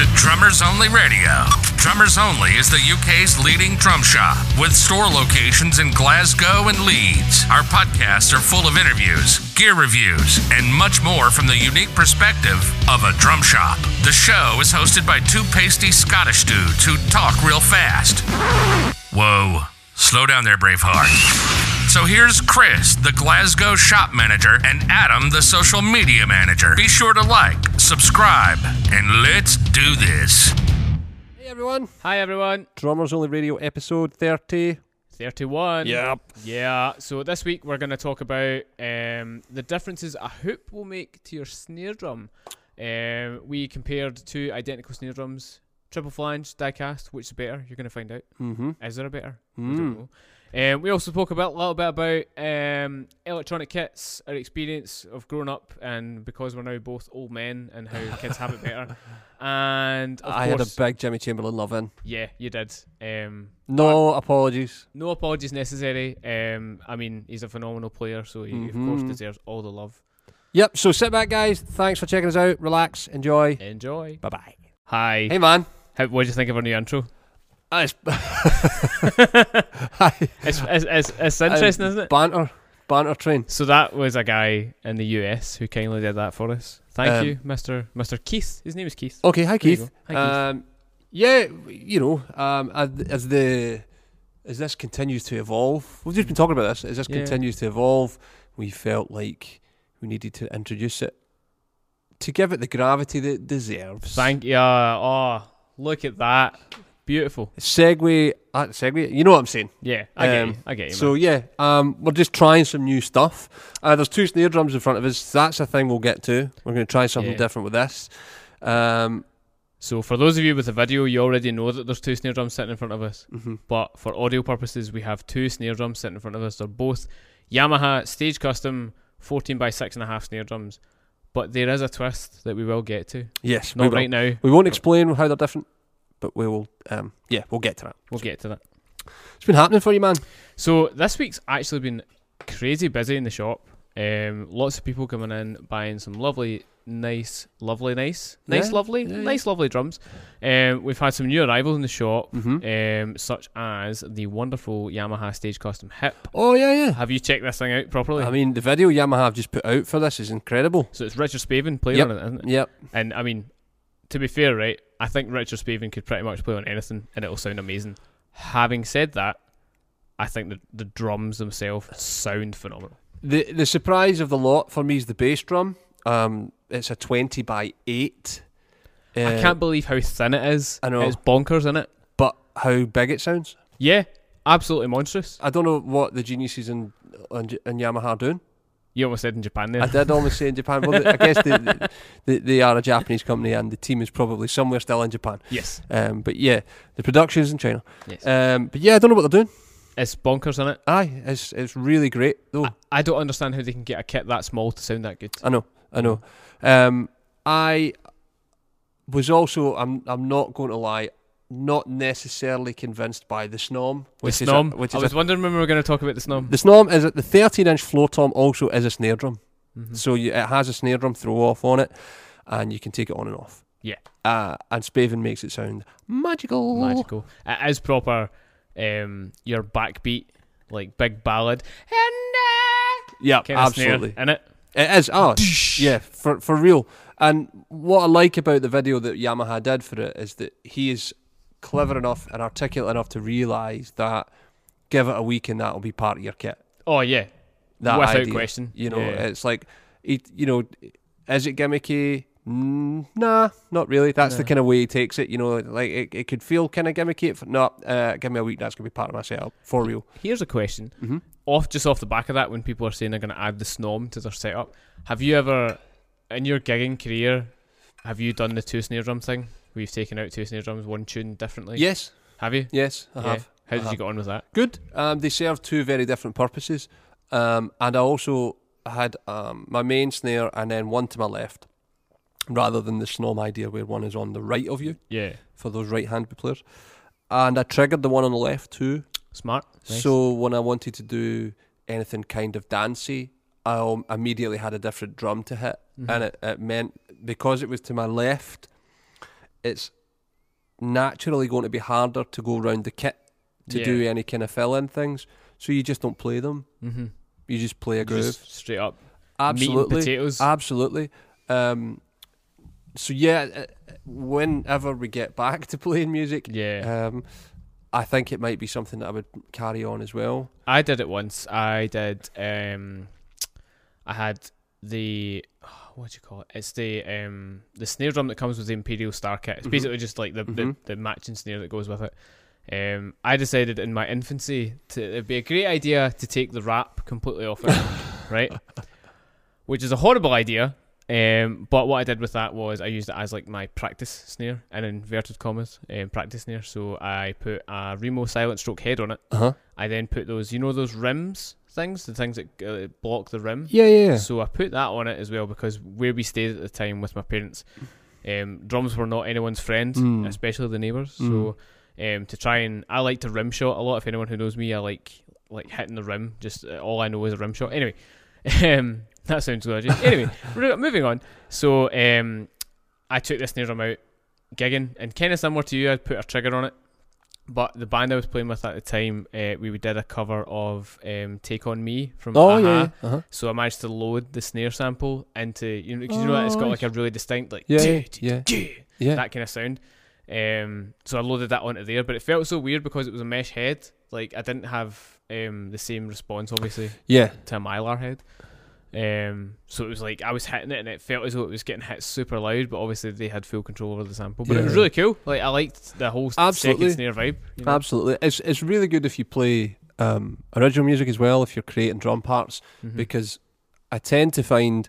to Drummers Only Radio. Drummers Only is the UK's leading drum shop with store locations in Glasgow and Leeds. Our podcasts are full of interviews, gear reviews, and much more from the unique perspective of a drum shop. The show is hosted by two pasty Scottish dudes who talk real fast. Whoa, slow down there, Braveheart. So here's Chris, the Glasgow shop manager, and Adam, the social media manager. Be sure to like, subscribe, and let's do this. Hey everyone, Hi everyone. Drummers Only Radio episode 30. 31. Yep. Yeah. So this week we're going to talk about um, the differences a hoop will make to your snare drum. Um, we compared two identical snare drums, triple flange, die cast. Which is better? You're going to find out. Mm-hmm. Is there a better? I Mm. Um, we also spoke about a little bit about um, electronic kits, our experience of growing up, and because we're now both old men, and how kids have it better. And I had a big Jimmy Chamberlin love in. yeah, you did. Um, No apologies. no apologies necessary. Um, I mean, he's a phenomenal player, so he of course Mhm. deserves all the love. Yep, so sit back, guys. Thanks for checking us out. Relax, enjoy. Enjoy. Bye bye. Hi. Hey, man. What do you think of our new intro? Ah, it's-. It's, it's, it's, it's interesting, isn't it? Banter. Banter train. So that was a guy in the US who kindly did that for us. Thank Um, you, Mr. Mr. Keith. His name is Keith. Okay, hi, Keith. Hi, Keith. Um, yeah, you know, um, as, as the as this continues to evolve, we've just been talking about this. As this Yeah. continues to evolve, we felt like we needed to introduce it to give it the gravity that it deserves. Thank you. Oh, look at that. Beautiful. Segue, uh, segue. You know what I'm saying. Yeah, I get Um, you. I get you. So yeah, um, we're just trying some new stuff. Uh, there's two snare drums in front of us. That's a thing we'll get to. We're going to try something Yeah. different with this. Um, so for those of you with the video, you already know that there's two snare drums sitting in front of us. mhm. But for audio purposes, we have two snare drums sitting in front of us. They're both Yamaha Stage Custom 14 by six and a half snare drums. But there is a twist that we will get to. Yes, Not right now. We won't explain how they're different, but we will. Um, yeah, we'll get to that. We'll get to that. It's been happening for you, man. So this week's actually been crazy busy in the shop. Um, lots of people coming in buying some lovely, nice, lovely, nice, nice, Yeah, lovely, yeah, yeah. nice, lovely drums. Um, we've had some new arrivals in the shop, Mm-hmm. um, such as the wonderful Yamaha Stage Custom Hip. Oh yeah, yeah. Have you checked this thing out properly? I mean, the video Yamaha have just put out for this is incredible. so it's Richard Spaven playing Yep. on it, isn't it? Yep. And I mean, to be fair, right? I think Richard Spaven could pretty much play on anything, and it'll sound amazing. Having said that, I think the the drums themselves sound phenomenal. The the surprise of the lot for me is the bass drum. Um, it's a twenty by eight. I Uh, can't believe how thin it is. I know. It's bonkers, isn't it? But how big it sounds. Yeah, absolutely monstrous. I don't know what the geniuses in in, in Yamaha are doing. You almost said in Japan there. I did almost say in Japan. Well, I guess they, they, they are a Japanese company, and the team is probably somewhere still in Japan. yes. Um, but yeah, the production's in China. Yes. Um, but yeah, I don't know what they're doing. it's bonkers, isn't it? Aye, it's it's really great though. I, I don't understand how they can get a kit that small to sound that good. I know, I know. Um, I was also, I'm, I'm not going to lie, not necessarily convinced by the Snom, which the is a, Snom. which I is was a, wondering when we were going to talk about the Snom. the Snom is it the 13 inch floor tom also is a snare drum, Mhm. so you, it has a snare drum throw off on it, and you can take it on and off. Yeah. Uh, and Spaven makes it sound magical. Magical. It is proper. Um, your backbeat, like big ballad, and Yeah, absolutely. in it. It is. Oh, yeah, for for real. And what I like about the video that Yamaha did for it is that he is clever enough and articulate enough to realise that give it a week and that'll be part of your kit. Oh yeah, That without idea. question. You know, Yeah. it's like, it, you know, is it gimmicky? Mm, nah, not really. That's the kind of way he takes it. You know, like it, it could feel kind of gimmicky. If, no, uh, give me a week. That's gonna be part of my setup for real. Here's a question. Mm-hmm. off just off the back of that, when people are saying they're going to add the snom to their setup, have you ever, in your gigging career, have you done the two snare drum thing? You've taken out two snare drums, one tuned differently. Yes, Have you? yes, I Yeah. have. How did I you get on with that? Good. Um, they serve two very different purposes. Um, and I also had um, my main snare and then one to my left, rather than the snom idea where one is on the right of you Yeah. for those right hand players. And I triggered the one on the left too. Smart. Nice. So when I wanted to do anything kind of dancey, I um, immediately had a different drum to hit. Mhm. And it, it meant because it was to my left, it's naturally going to be harder to go around the kit to Yeah. do any kind of fill in things. So you just don't play them. Mm-hmm. You just play a groove. Just straight up Absolutely. potatoes. Absolutely. Um, so yeah, uh, whenever we get back to playing music, yeah. um, I think it might be something that I would carry on as well. I did it once. I did. Um, I had the what do you call it? It's the um the snare drum that comes with the Imperial Star kit. It's Mhm. basically just like the, Mhm. the the matching snare that goes with it. Um, I decided in my infancy to it'd be a great idea to take the wrap completely off it, right? Which is a horrible idea. Um, but what I did with that was I used it as like my practice snare in inverted commas, um, practice snare. So I put a Remo Silent Stroke head on it. Uh huh. I then put those, you know, those rims things, the things that uh, block the rim. Yeah, yeah. yeah. So I put that on it as well because where we stayed at the time with my parents, um, drums were not anyone's friend, Mm. especially the neighbours. So um, to try and I like to rim shot a lot. If anyone who knows me, I like like hitting the rim. Just uh, all I know is a rim shot. Anyway, um, that sounds good. Anyway, moving on. So um, I took this snare drum out, gigging, and kind of similar to you, I put a trigger on it. But the band I was playing with at the time, uh, we did a cover of um, "Take on Me" from Oh Aha. yeah. yeah. Uh-huh. So I managed to load the snare sample into you know know 'cause you know that it's got Oh, like a really distinct like Yeah, yeah, yeah. Yeah. that kind of sound. Um, so I loaded that onto there, but it felt so weird because it was a mesh head. Like I didn't have um the same response obviously yeah. to a mylar head. Um, so it was like I was hitting it and it felt as though it was getting hit super loud, but obviously they had full control over the sample. But it was really cool. Like I liked the whole Absolutely. second snare vibe. You know? Absolutely. It's it's really good if you play um, original music as well. If you're creating drum parts, Mhm. because I tend to find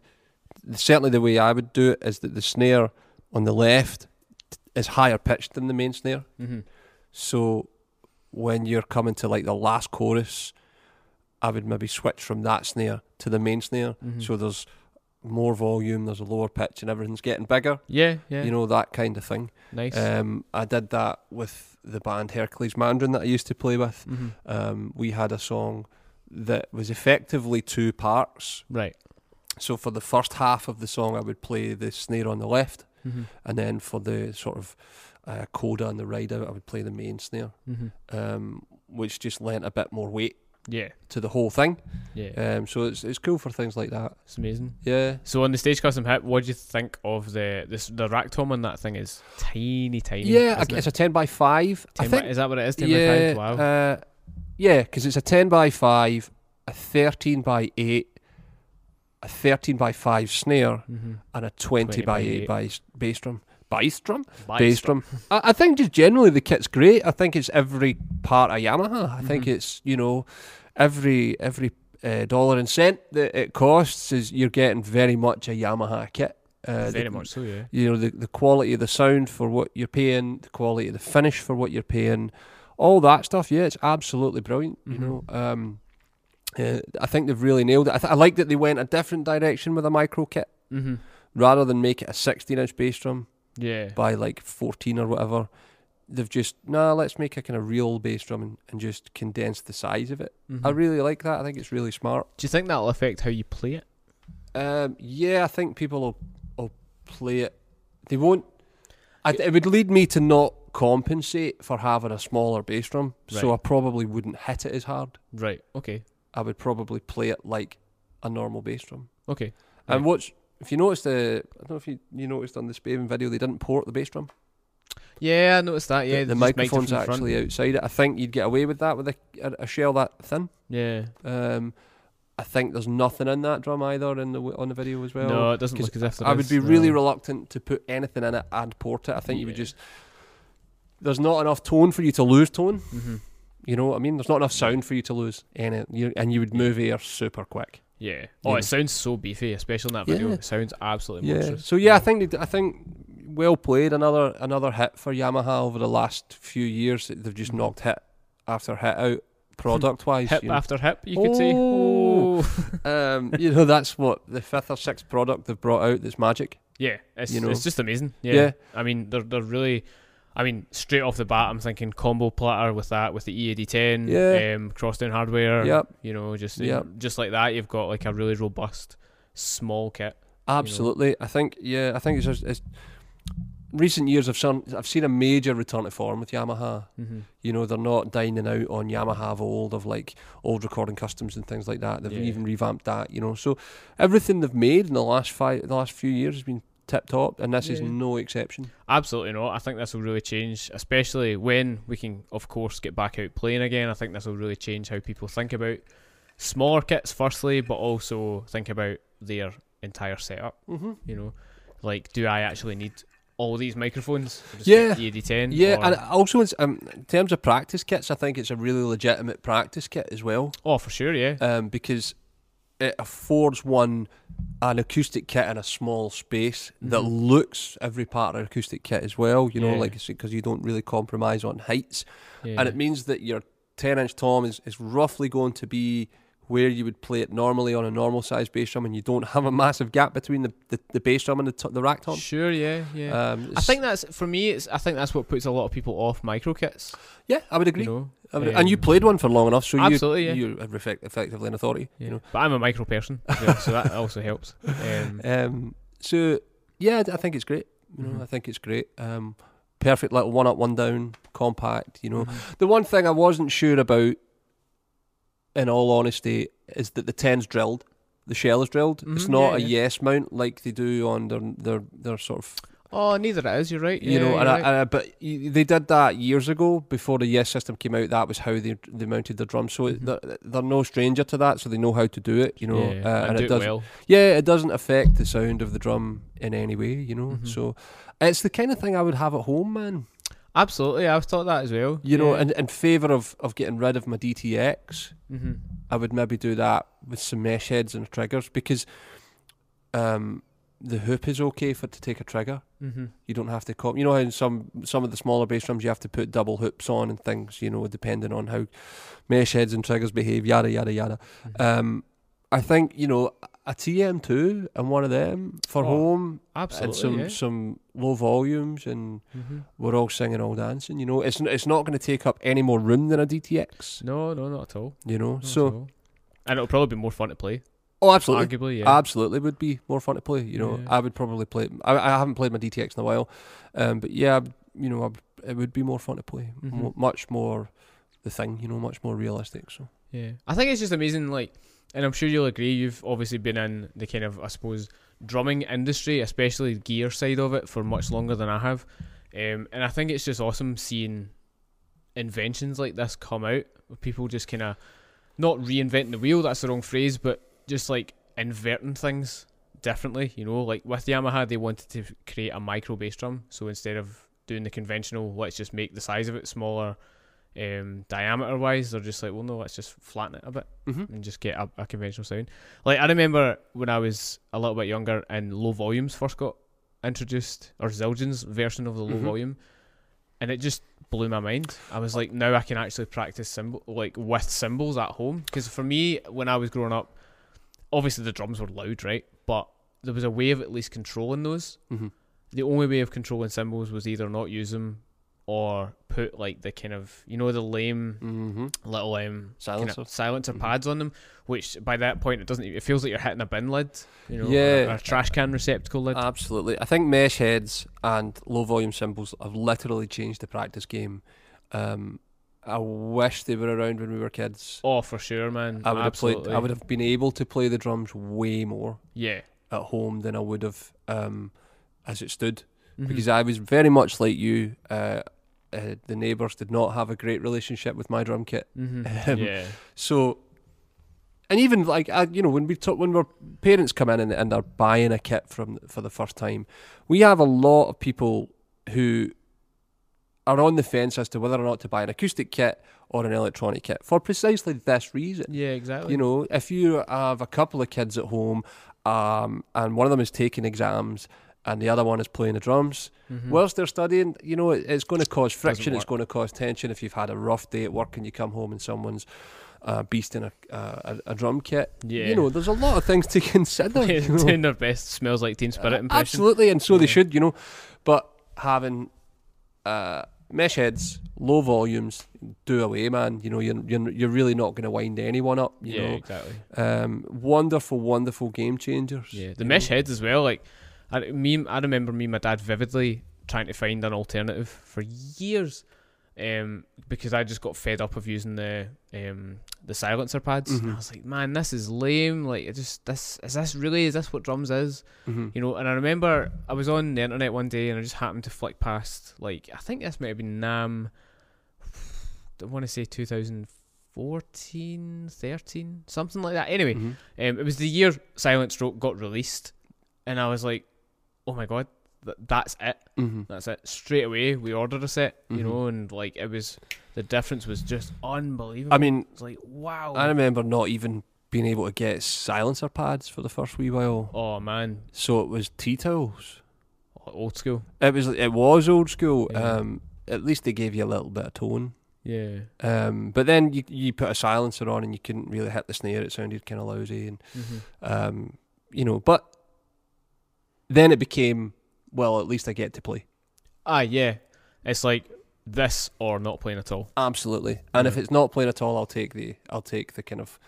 certainly the way I would do it is that the snare on the left is higher pitched than the main snare. Mhm. So when you're coming to like the last chorus, I would maybe switch from that snare to the main snare. Mhm. So there's more volume, there's a lower pitch, and everything's getting bigger. yeah, yeah, You know that kind of thing. nice. Um, I did that with the band Hercules Mandarin that I used to play with. Mhm. Um, we had a song that was effectively two parts. Right. So for the first half of the song, I would play the snare on the left, Mhm. and then for the sort of uh, coda and the ride out, I would play the main snare, Mhm. um, which just lent a bit more weight Yeah, to the whole thing. yeah, Um, so it's it's cool for things like that. it's amazing. Yeah. So on the stage custom hip, what do you think of the this the rack tom on that thing? Is tiny, tiny. Yeah, it's it? a ten by five. 10 I think by, is that what it is? Ten yeah, by five. Wow. Uh, yeah, because it's a 10 by 5, a 13 by 8, a 13 by 5 snare, mm-hmm. and a 20, 20 by by 8 eight. bass, bass drum. Bass drum? Bass Bass drum. I, I think just generally the kit's great. I think it's every part of Yamaha. I think Mhm. it's, you know, every every uh, dollar and cent that it costs is you're getting very much a Yamaha kit. Uh, Very the, much so. Yeah. you know the the quality of the sound for what you're paying, the quality of the finish for what you're paying, all that stuff. Yeah, it's absolutely brilliant. You Mhm. know, um, uh, I think they've really nailed it. I, th- I like that they went a different direction with a micro kit Mm-hmm. rather than make it a 16 inch bass drum Yeah. by like 14 or whatever. They've just nah, let's make a kind of real bass drum and, and just condense the size of it. I Mhm. really like that. I think it's really smart. Do you think that'll affect how you play it? Um, yeah, I think people will, will play it. They won't. I, it would lead me to not compensate for having a smaller bass drum, so I probably wouldn't hit it as hard. Right. Okay. I would probably play it like a normal bass drum. Okay. And Right. what's if you noticed the I don't know if you, you noticed on the Spaven video they didn't port the bass drum. Yeah, I noticed that. Yeah, the, the they just mic'd it microphone's front. actually outside it. I think you'd get away with that with a, a, shell that thin. Yeah. Um, I think there's nothing in that drum either in the on the video as well. no, it doesn't look as if I would be really reluctant to put anything in it and port it. I think you would just there's not enough tone for you to lose tone. Mhm. You know what I mean? There's not enough sound for you to lose any, you, and you would move air super quick. Yeah. Oh, Yeah. it sounds so beefy, especially in that video. Yeah. It sounds absolutely Yeah. monstrous. So yeah, I think they, I think well played. Another another hit for Yamaha over the last few years. They've just knocked hit after hit out product wise. hip you know. after hip, you could say. Oh. Oh. um, you know that's what the fifth or sixth product they've brought out that's magic. Yeah, it's You know. it's just amazing. Yeah. Yeah. I mean, they're they're really. I mean, straight off the bat, I'm thinking combo platter with that, with the E EAD10, Yeah. um, Crosstown hardware. Yep. You know, just Yep. just like that, you've got like a really robust small kit. Absolutely. I think yeah, I think it's just it's recent years I've seen I've seen a major return to form with Yamaha. Mm-hmm. You know, they're not dining out on Yamaha of old of like old recording customs and things like that. They've Yeah. even revamped that. You know, so everything they've made in the last five, the last few years has been tip top, and this is no exception. Absolutely not. I think this will really change, especially when we can, of course, get back out playing again. I think this will really change how people think about smaller kits, firstly, but also think about their entire setup. Mm-hmm. You know, like, do I actually need all these microphones? Yeah. get the EAD10. Yeah, or- and also it's, um, in terms of practice kits, I think it's a really legitimate practice kit as well, oh, for sure, yeah. um, because it affords one an acoustic kit in a small space that Mhm. looks every part of an acoustic kit as well. You know, Yeah. like because you don't really compromise on heights, yeah. and it means that your ten inch tom is, is roughly going to be where you would play it normally on a normal size bass drum, and you don't have a massive gap between the, the, the bass drum and the, t- the rack tom. Sure, yeah, yeah. Um, I think that's for me. It's I think that's what puts a lot of people off micro kits. yeah, I would agree. You know, Would- and you Um, played one for long enough, so Absolutely, you, yeah. you're effect- effectively an authority. Yeah. You know, But I'm a micro person, yeah, so that also helps. Um, Um, so yeah, I think it's great. You know, Mhm. I think it's great. Um, perfect little one up, one down, compact. You know, mhm. the one thing I wasn't sure about, in all honesty, is that the ten's drilled. The shell is drilled. It's Mhm, not yeah, a yes mount like they do on their their, their sort of Oh, neither it is. You're right. you know. And I, right. and I, but they did that years ago before the yes system came out. That was how they they mounted their drums. So Mhm. they're, they're no stranger to that. So they know how to do it. You know, yeah, uh, and, it does well. yeah, it doesn't affect the sound of the drum in any way, you know. Mhm. So it's the kind of thing I would have at home, man. Absolutely, I've thought that as well. You know, yeah. in, in favour of, of getting rid of my DTX, hmm I would maybe do that with some mesh heads and triggers because um, the hoop is okay for to take a trigger. hmm You don't have to comp. You know how in some some of the smaller bass drums you have to put double hoops on and things. You know, depending on how mesh heads and triggers behave. Yada yada yada. Mm-hmm. Um, I think you know a TM2 and one of them for Oh, home and Absolutely. some yeah. some low volumes and hmm we're all singing all dancing you know it's n- it's not going to take up any more room than a DTX No, no, not at all. you know Not so and it'll probably be more fun to play. Oh absolutely Arguably, yeah. absolutely would be more fun to play you know Yeah. I would probably play I, I haven't played my DTX in a while um but yeah you know I would, it would be more fun to play Mhm. Mo- much more the thing you know much more realistic so Yeah, I think it's just amazing. Like, and I'm sure you'll agree. You've obviously been in the kind of, I suppose, drumming industry, especially gear side of it, for much longer than I have. Um, and I think it's just awesome seeing inventions like this come out. With people just kind of not reinventing the wheel. That's the wrong phrase, but just like inverting things differently. You know, like with Yamaha, they wanted to create a micro bass drum. So instead of doing the conventional, let's just make the size of it smaller um, diameter wise, they're just like, well, no, let's just flatten it a bit mm-hmm. and just get a, a conventional sound. Like I remember when I was a little bit younger and low volumes first got introduced, or Zildjian's version of the low Mhm. volume, and it just blew my mind. I was like, now I can actually practice cymbal like with cymbals at home. Because for me, when I was growing up, obviously the drums were loud, right? But there was a way of at least controlling those. Mm-hmm. The only way of controlling cymbals was either not use them or put like the kind of you know the lame Mm-hmm. little um Silencer. kinda silencer Mhm. pads on them, which by that point it doesn't. It feels like you're hitting a bin lid, you know, or a- Yeah. or a, trash can receptacle lid. Absolutely. I think mesh heads and low volume cymbals have literally changed the practice game. Um, I wish they were around when we were kids. oh, for sure, man. I would have played. I would have been able to play the drums way more Yeah. at home than I would have um, as it stood Mhm. because I was very much like you. Uh, uh, the neighbours did not have a great relationship with my drum kit, Mhm. um, yeah. so. And even like I, you know, when we talk, when our parents come in and, and are buying a kit from for the first time, we have a lot of people who are on the fence as to whether or not to buy an acoustic kit or an electronic kit for precisely this reason. Yeah. Exactly. You know, if you have a couple of kids at home, um, and one of them is taking exams and the other one is playing the drums, Mhm. whilst they're studying, you know, it, it's going to cause friction. It's going to cause tension. If you've had a rough day at work and you come home and someone's uh, beasting a, uh, a a drum kit, yeah. you know, there's a lot of things to consider. you know. doing their best smells like Teen Spirit Uh, impression. Absolutely, and so they should, you know. But having uh, mesh heads, low volumes, do away, man. You know, you're you're, you're really not going to wind anyone up. You yeah. know, Exactly. um, wonderful, wonderful game changers. Yeah. The mesh know. heads as well. Like, I me, I remember me and my dad vividly trying to find an alternative for years. Um, because I just got fed up of using the um the silencer pads. Mhm. I was like, man, this is lame. Like, it just this is this really is this what drums is? hmm You know, and I remember I was on the internet one day and I just happened to flick past like I think this might have been NAMM I want to say 2014, 13, something like that. Anyway, hmm um, it was the year Silent Stroke got released and I was like, "Oh my god, th- that's it. hmm That's it." Straight away we ordered a set, you Mhm. know, and like it was the difference was just unbelievable. I mean, it's like, "Wow." I remember not even being able to get silencer pads for the first wee while. oh man, So it was tea towels. old school. It was it was old school. Yeah. Um, at least they gave you a little bit of tone. Yeah. Um, but then you you put a silencer on and you couldn't really hit the snare. It sounded kind of lousy, and hmm um, you know. But then it became well. At least I get to play. Ah, yeah. It's like this or not playing at all. Absolutely. And if it's not playing at all, I'll take the I'll take the kind of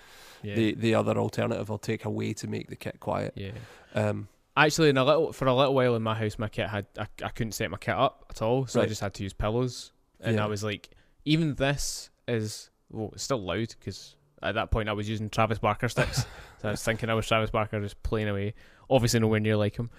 Yeah. the the other alternative. I'll take a way to make the kit quiet. yeah. Um, Actually, in a little for a little while in my house, my kit had I, I couldn't set my kit up at all, so I just had to use pillows. And Yeah. I was like, even this is well, it's still loud because at that point I was using Travis Barker sticks, so I was thinking I was Travis Barker just playing away. Obviously, nowhere near like him.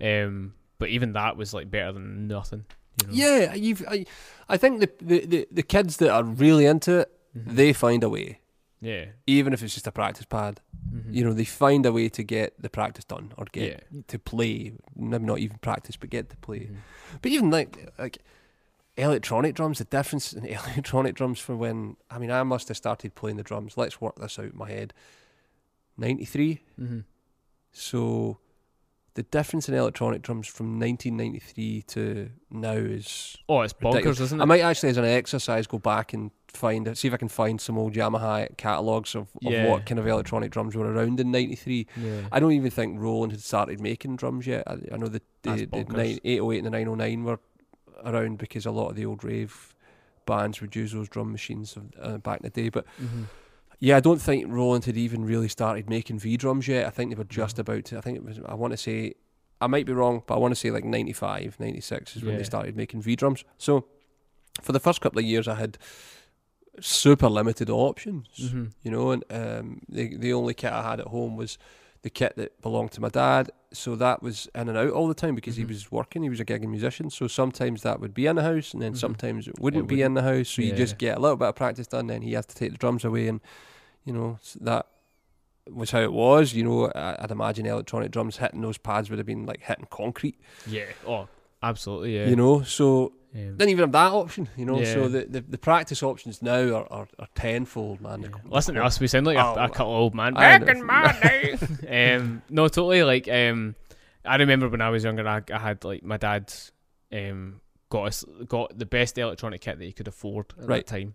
Um, but even that was like better than nothing. You know? yeah, you've I, I think the, the the the kids that are really into it, Mhm. they find a way, yeah. even if it's just a practice pad. Mhm. You know, they find a way to get the practice done or get Yeah. to play. Maybe not even practice, but get to play. Mhm. But even like like electronic drums, the difference in electronic drums from when I mean I must have started playing the drums. Let's work this out in my head. Ninety three. Mhm. So the difference in electronic drums from 1993 to now is. Oh, it's bonkers, Ridiculous. isn't it? I might actually, as an exercise, go back and find it, see if I can find some old Yamaha catalogues of, of Yeah. what kind of electronic drums were around in '93. yeah. I don't even think Roland had started making drums yet. I, I know the, the, the nine, 808 and the 909 were around because a lot of the old rave bands would use those drum machines of- uh, back in the day. But Mhm. Yeah, I don't think Roland had even really started making V drums yet. I think they were just about to. I think it was. I want to say. I might be wrong, but I want to say like 95, 96 is when Yeah. they started making V drums. So for the first couple of years, I had super limited options Mhm. you know, and um, the the only kit I had at home was the kit that belonged to my dad. So that was in and out all the time because Mhm. he was working. He was a gigging musician. So sometimes that would be in the house, and then Mhm. sometimes it wouldn't It be in the house. So you Yeah. just get a little bit of practice done. Then he has to take the drums away, and you know that was how it was. You know, I, I'd imagine electronic drums hitting those pads would have been like hitting concrete. Yeah. Oh, absolutely. Yeah. You know, so Um, didn't even have that option. You know, Yeah. so the, the the practice options now are are, are tenfold, man. Yeah. They're qu- Listen to us. We sound like a, Oh, a couple old man. Back in my day. um, no, totally. Like, um, I remember when I was younger, I, I had like my dad, um, got us got the best electronic kit that he could afford at Right. that time.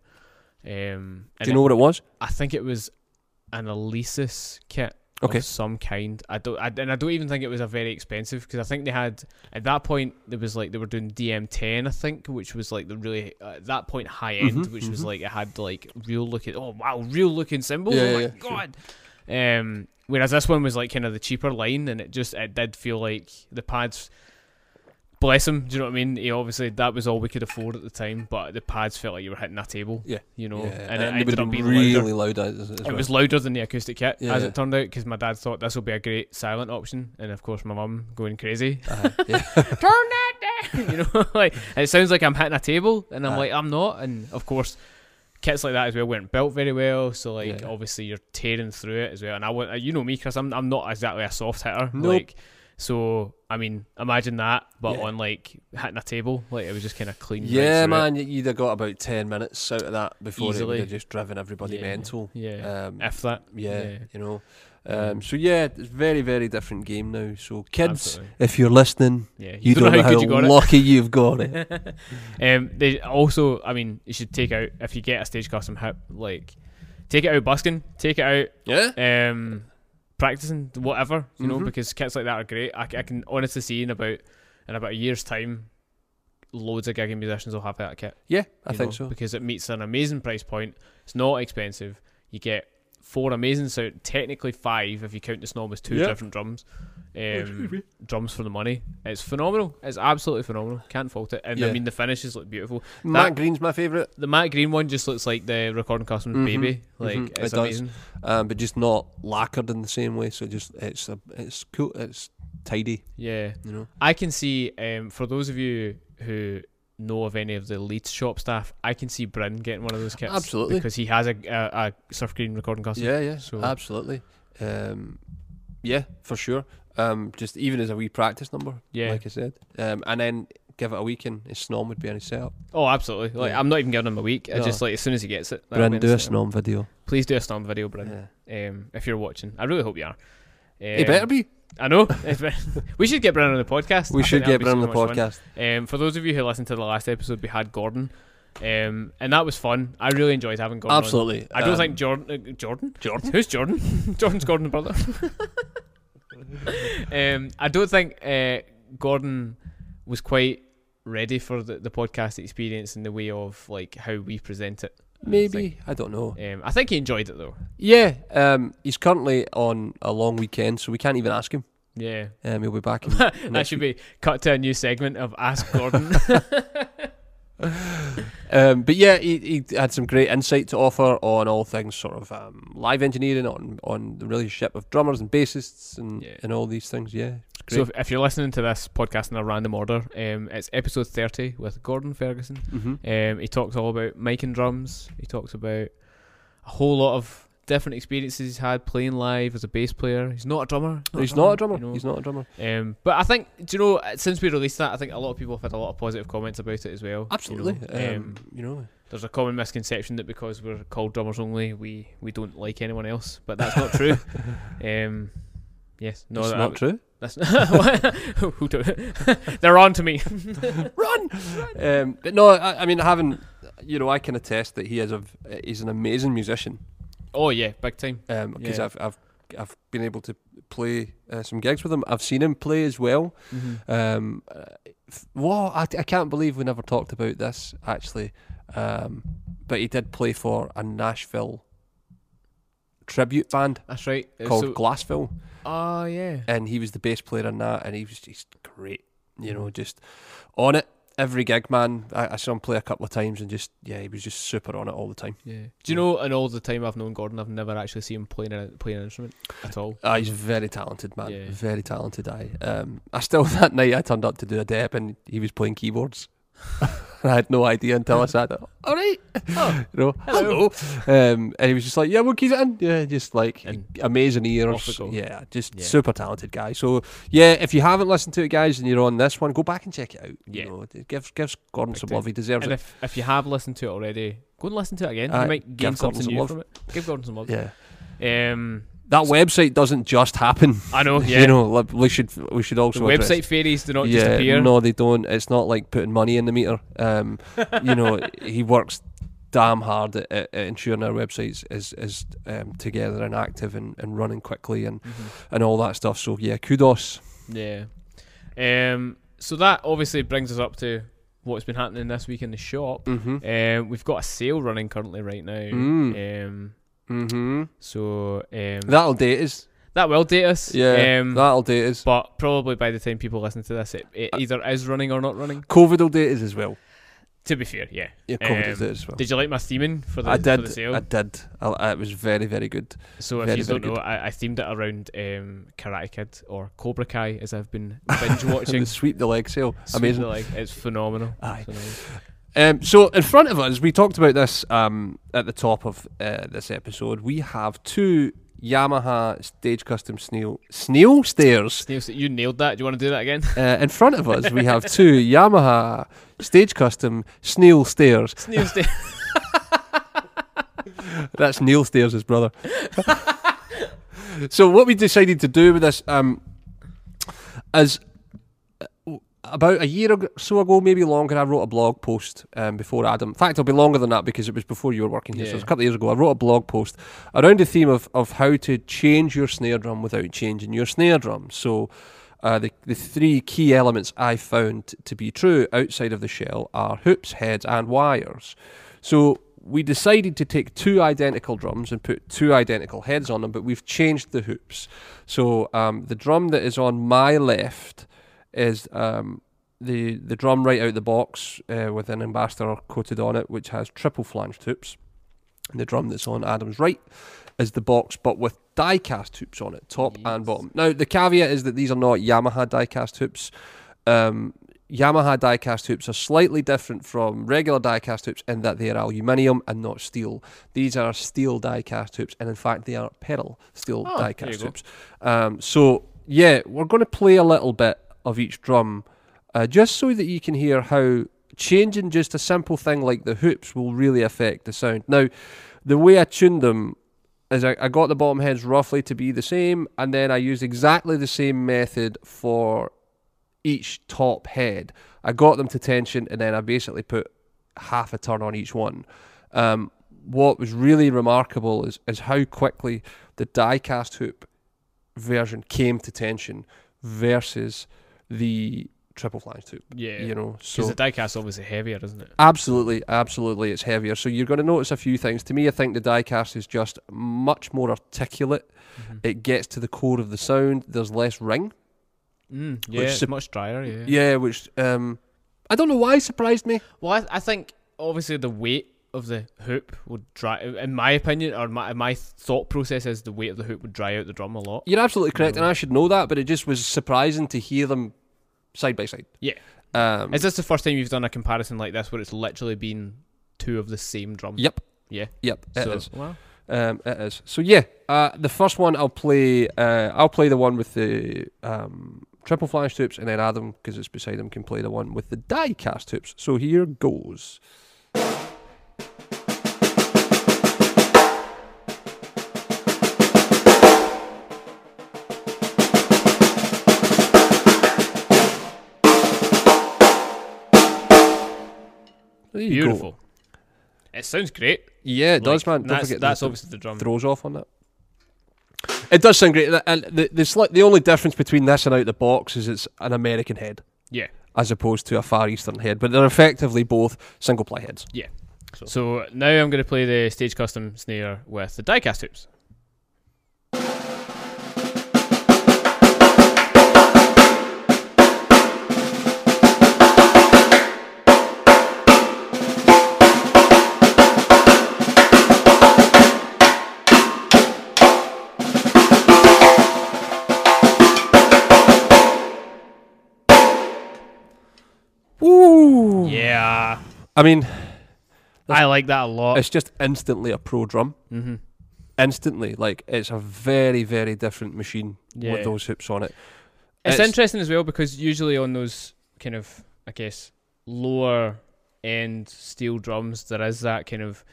Um, and Do you know what it was? I think it was an Alesis kit Okay. of some kind. I don't, I, and I don't even think it was a very expensive because I think they had at that point there was like they were doing DM10, I think, which was like the really uh, at that point high end, Mhm, which was mhm. like it had like real looking. Oh wow, real looking cymbals. Yeah, oh my yeah, sure. god. Um, whereas this one was like kind of the cheaper line, and it just it did feel like the pads. Bless him, do you know what I mean? He obviously that was all we could afford at the time, but the pads felt like you were hitting a table. Yeah. you know, Yeah, and, it they ended up being louder. really loud as, as It well. was louder than the acoustic kit, as Yeah. it turned out, because my dad thought this will be a great silent option, and of course my mum going crazy. Uh, yeah. Turn that down, you know, like it sounds like I'm hitting a table, and I'm Aye. like I'm not, and of course. Kits like that as well weren't built very well, so like Yeah. obviously you're tearing through it as well. And I want, you know me, Chris, I'm I'm not exactly a soft hitter. Nope. Like, so I mean, imagine that, but Yeah. on like hitting a table, like it was just kind of clean. yeah, it. man, y- you'd have got about 10 minutes out of that before it would Easily. have just driven everybody Yeah. mental. Yeah, Um, if that. yeah, yeah. you know. Um, so, yeah, it's very, very different game now. So, kids, Absolutely. if you're listening, Yeah, you, don't, know how, good you got it. lucky you've got it. um, they also, I mean, you should take out if you get a stage custom hip, like take it out busking, take it out Yeah? um, practicing, whatever, you know, Mhm. because kits like that are great. I can honestly see in about in about a year's time, loads of gigging musicians will have that kit. Yeah, I think know, so. because it meets an amazing price point. It's not expensive. You get four amazing sound, technically five if you count the snom as two Yeah. different drums. Um, drums for the money. It's phenomenal. It's absolutely phenomenal. Can't fault it. And I mean the finishes look beautiful. Matt Green's my favourite, The Matt Green one just looks like the recording customer's Mhm, baby. Like mhm, it's it does. amazing. um, but just not lacquered in the same way. So just it's a, it's cool. It's tidy. Yeah. You know. I can see um, for those of you who know of any of the Leeds shop staff, I can see Bryn getting one of those kits. Absolutely. Because he has a, a, a surf green recording custom. Yeah, yeah, So- absolutely. Um, yeah, for sure. Um, just even as a wee practice number, Yeah. like I said, um, and then give it a week and his snom would be on his setup. Oh, absolutely. Like Yeah. I'm not even giving him a week. I No. just like as soon as he gets it. Bryn, do a snom video. Please do a snom video, Bryn. Yeah. Um, if you're watching, I really hope you are. Um, he better be. I know. we should get Bryn on the podcast. We I should get Bryn on the podcast. Um, for those of you who listened to the last episode, we had Gordon, um, and that was fun. I really enjoyed having Gordon. on. Absolutely. I don't Um, think Jordan. Uh, Jordan. Jordan. Who's Jordan? Jordan's Gordon's brother. um, I don't think uh, Gordon was quite ready for the, the podcast experience in the way of like how we present it. Maybe I don't know. Um, I think he enjoyed it though. Yeah, um, he's currently on a long weekend, so we can't even ask him. Yeah, Um, he'll be back. In, that should be cut to a new segment of Ask Gordon. Um, but yeah, he, he had some great insight to offer on all things sort of um, live engineering, on on the relationship of drummers and bassists, and, Yeah. and all these things. Yeah, so if, if you're listening to this podcast in a random order, um, it's episode thirty with Gordon Ferguson. hmm Um, he talks all about mic and drums. He talks about a whole lot of different experiences he's had playing live as a bass player. He's not a drummer. he's not a drummer. you know. He's not a drummer. Um, but I think, do you know, since we released that, I think a lot of people have had a lot of positive comments about it as well. you Absolutely. know. Um, Um, you know, there's a common misconception that because we're called drummers only, we, we don't like anyone else, but that's not true. um, yes, no, that's that- not true. That's who They're on to me. Run. um, but no, I, I mean, having you know, I can attest that he is a he's an amazing musician. Oh yeah, big time. because Yeah. I've I've I've been able to play uh, some gigs with him. I've seen him play as well. Um, uh, well, I, I can't believe we never talked about this actually. Um, but he did play for a Nashville tribute band That's right. Uh, called so- Glassville, Oh yeah. and he was the bass player in that, and he was just great. You know, just on it every gig, man. I, I saw him play a couple of times, and just yeah, he was just super on it all the time. Yeah. Do you know? And all the time I've known Gordon, I've never actually seen him playing a, playing an instrument at all. Ah, he's very talented, man. Yeah. Very talented. I um, I still that night I turned up to do a dep and he was playing keyboards. I had no idea until I sat there. All right, Oh, you know, hello. Um, and he was just like, "Yeah, we'll keep it in." Yeah, just like And amazing off ears. we. Yeah, just Yeah. super talented guy. So yeah, if you haven't listened to it, guys, and you're on this one, go back and check it out. Yeah. you know, it gives gives Gordon Big some time. love. He deserves and it. if if you have listened to it already, go and listen to it again. Aye, you might gain give Gordon something some new love. from it. Give Gordon some love. Yeah, Um, that website doesn't just happen. I know. Yeah. You know, we should we should the also address- website fairies do not yeah, just appear. No, they don't. It's not like putting money in the meter. Um, you know, he works damn hard at, at, ensuring our websites is is um, together and active and, and running quickly and, Mhm. and all that stuff. So yeah, kudos. Yeah. Um. So that obviously brings us up to what's been happening this week in the shop. Mm-hmm. Um, we've got a sale running currently right now. Mm. Um. Mm-hmm. So um, That'll date us. that will date us. Yeah, Um, that'll date us. but probably by the time people listen to this, it, it either is running or not running. COVID will date us as well. To be fair, yeah. Yeah, COVID will Um, date us as well. Did you like my theming for the, I did. for the sale? I did. I, I, it was very, very good. so if very, you don't know. I, I themed it around um, Karate Kid or Cobra Kai as I've been binge watching. the sweep the leg sale. Sweep Amazing. the leg. It's phenomenal. Aye. Phenomenal. Um, so in front of us, we talked about this um, at the top of uh, this episode. We have two Yamaha Stage Custom Snail Snail Stairs. Snail, you nailed that. Do you want to do that again? Uh, in front of us, we have two Yamaha Stage Custom Snail Stairs. Snail stay. That's Neil Stairs' brother. so what we decided to do with this um, is about a year or so ago, maybe longer, I wrote a blog post um, before Adam. In fact, it'll be longer than that because it was before you were working here. So it was a couple of years ago. I wrote a blog post around the theme of, of how to change your snare drum without changing your snare drum. So uh, the, the three key elements I found to be true outside of the shell are hoops, heads, and wires. So we decided to take two identical drums and put two identical heads on them, but we've changed the hoops. So um, the drum that is on my left is um, the the drum right out the box uh, with an ambassador coated on it, which has triple flanged hoops. And the drum that's on Adam's right is the box, but with die-cast hoops on it, top and bottom. Now the caveat is that these are not Yamaha die-cast hoops. Um, Yamaha die-cast hoops are slightly different from regular die-cast hoops in that they are aluminium and not steel. These are steel die-cast hoops, and in fact, they are pedal steel Oh, die-cast hoops. Um, so yeah, we're going to play a little bit of each drum, uh, just so that you can hear how changing just a simple thing like the hoops will really affect the sound. Now, the way I tuned them is I, I got the bottom heads roughly to be the same, and then I used exactly the same method for each top head. I got them to tension, and then I basically put half a turn on each one. Um, what was really remarkable is is how quickly the die-cast hoop version came to tension versus the triple flange hoop. Yeah. You know, so Because the diecast obviously heavier, isn't it? Absolutely, absolutely, it's heavier. So you're going to notice a few things. To me, I think the diecast is just much more articulate. Mhm. It gets to the core of the sound. There's less ring. Mm, yeah, Which it's much drier. Yeah. Yeah, which um, I don't know why surprised me. Well, I, I think obviously the weight of the hoop would dry. In my opinion, or my my thought process is the weight of the hoop would dry out the drum a lot. You're absolutely correct, and I should know that, but it just was surprising to hear them side by side. Yeah. Um, Is this the first time you've done a comparison like this where it's literally been two of the same drum? Yep. Yeah. Yep. It so, is. Well, Um, it is. So yeah, uh, the first one I'll play. Uh, I'll play the one with the um, triple flash tubes, and then Adam, because it's beside him, can play the one with the die cast tubes. So here goes. Sounds great. Yeah, it does, man. Don't That's, forget that's the, obviously the drum. throws off on that. It does sound great, and the the, slight, the only difference between this and out the box is it's an American head. Yeah. As opposed to a Far Eastern head, but they're effectively both single ply heads. Yeah. So now I'm going to play the stage custom snare with the diecast hoops. I mean, I like that a lot. it's just instantly a pro drum. Mm-hmm. Instantly, like it's a very, very different machine Yeah. with those hoops on it. It's, It's- interesting as well because usually on those kind of, I guess, lower end steel drums, there is that kind of,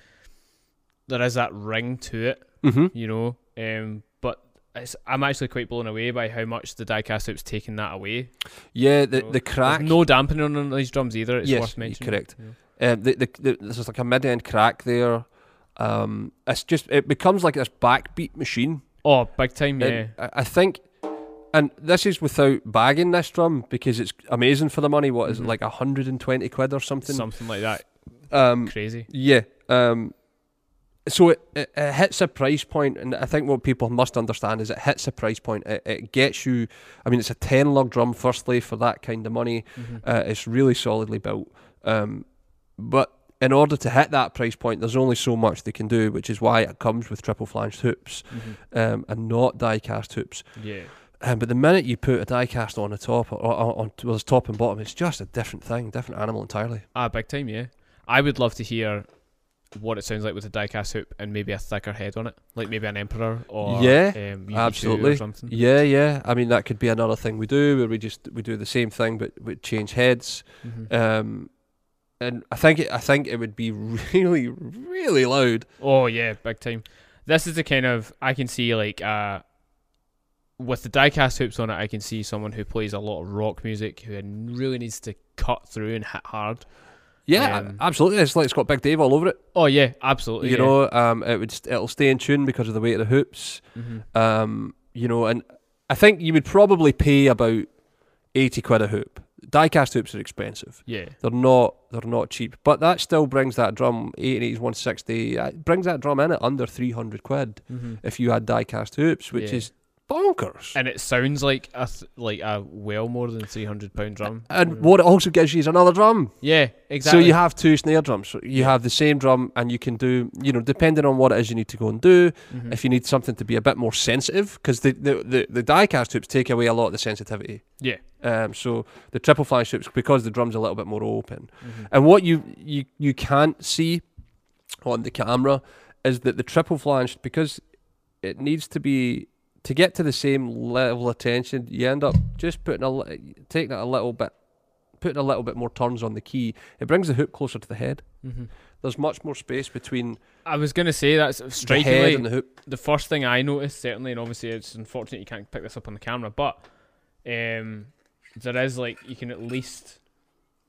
there is that ring to it, Mm-hmm. you know. Um, but it's, I'm actually quite blown away by how much the diecast hoop's taken that away. Yeah, the So the there's crack. no dampening on these drums either. It's Yes, worth you're mentioning. correct. Yeah. Um, the, the, the, there's like a mid end crack there. Um, it's just it becomes like this backbeat machine. Oh, big time, yeah. I, I think, and this is without bagging this drum because it's amazing for the money. What is it Mhm. like hundred and twenty quid or something? Something like that. Um, Crazy. yeah. Um, so it, it, it hits a price point, and I think what people must understand is it hits a price point. It, it gets you. I mean, it's a ten lug drum. Firstly, for that kind of money, Mhm. uh, it's really solidly built. Um, but in order to hit that price point, there's only so much they can do, which is why it comes with triple flanged hoops Mhm. um, and not die cast hoops. Yeah. Um, but the minute you put a die cast on the top or, or on well, top and bottom, it's just a different thing, different animal entirely. Ah, big time, yeah. I would love to hear what it sounds like with a diecast hoop and maybe a thicker head on it, like maybe an Emperor or Yeah, um, absolutely. Yeah, yeah. I mean, that could be another thing we do where we just we do the same thing but we change heads. Mhm. Um, and I think it, I think it would be really, really loud. Oh yeah, big time. This is the kind of I can see like uh with the diecast hoops on it, I can see someone who plays a lot of rock music who really needs to cut through and hit hard. Yeah, Um, absolutely. It's like it's got Big Dave all over it. Oh yeah, absolutely. you yeah. know, um, it would st- it'll stay in tune because of the weight of the hoops. Mhm. Um, you know, and I think you would probably pay about eighty quid a hoop. Diecast hoops are expensive. Yeah. They're not they're not cheap, but that still brings that drum 80s 160 uh, brings that drum in at under 300 quid Mm-hmm. if you had diecast hoops, which Yeah. is bonkers. And it sounds like a th- like a well more than three hundred pound drum. And Mm. what it also gives you is another drum. Yeah, exactly. So you have two snare drums. You have the same drum, and you can do, you know, depending on what it is you need to go and do. Mhm. If you need something to be a bit more sensitive, because the, the, the, the diecast hoops take away a lot of the sensitivity. yeah. Um, so the triple hoops, because the drum's a little bit more open, Mhm. and what you you you can't see on the camera is that the triple flanched because it needs to be to get to the same level of tension. You end up just putting a taking it a little bit, putting a little bit more turns on the key. It brings the hoop closer to the head. Mhm. There's much more space between I was gonna say that's the strikingly the hoop. the first thing I noticed, certainly, and obviously it's unfortunate you can't pick this up on the camera, but um, there is like you can at least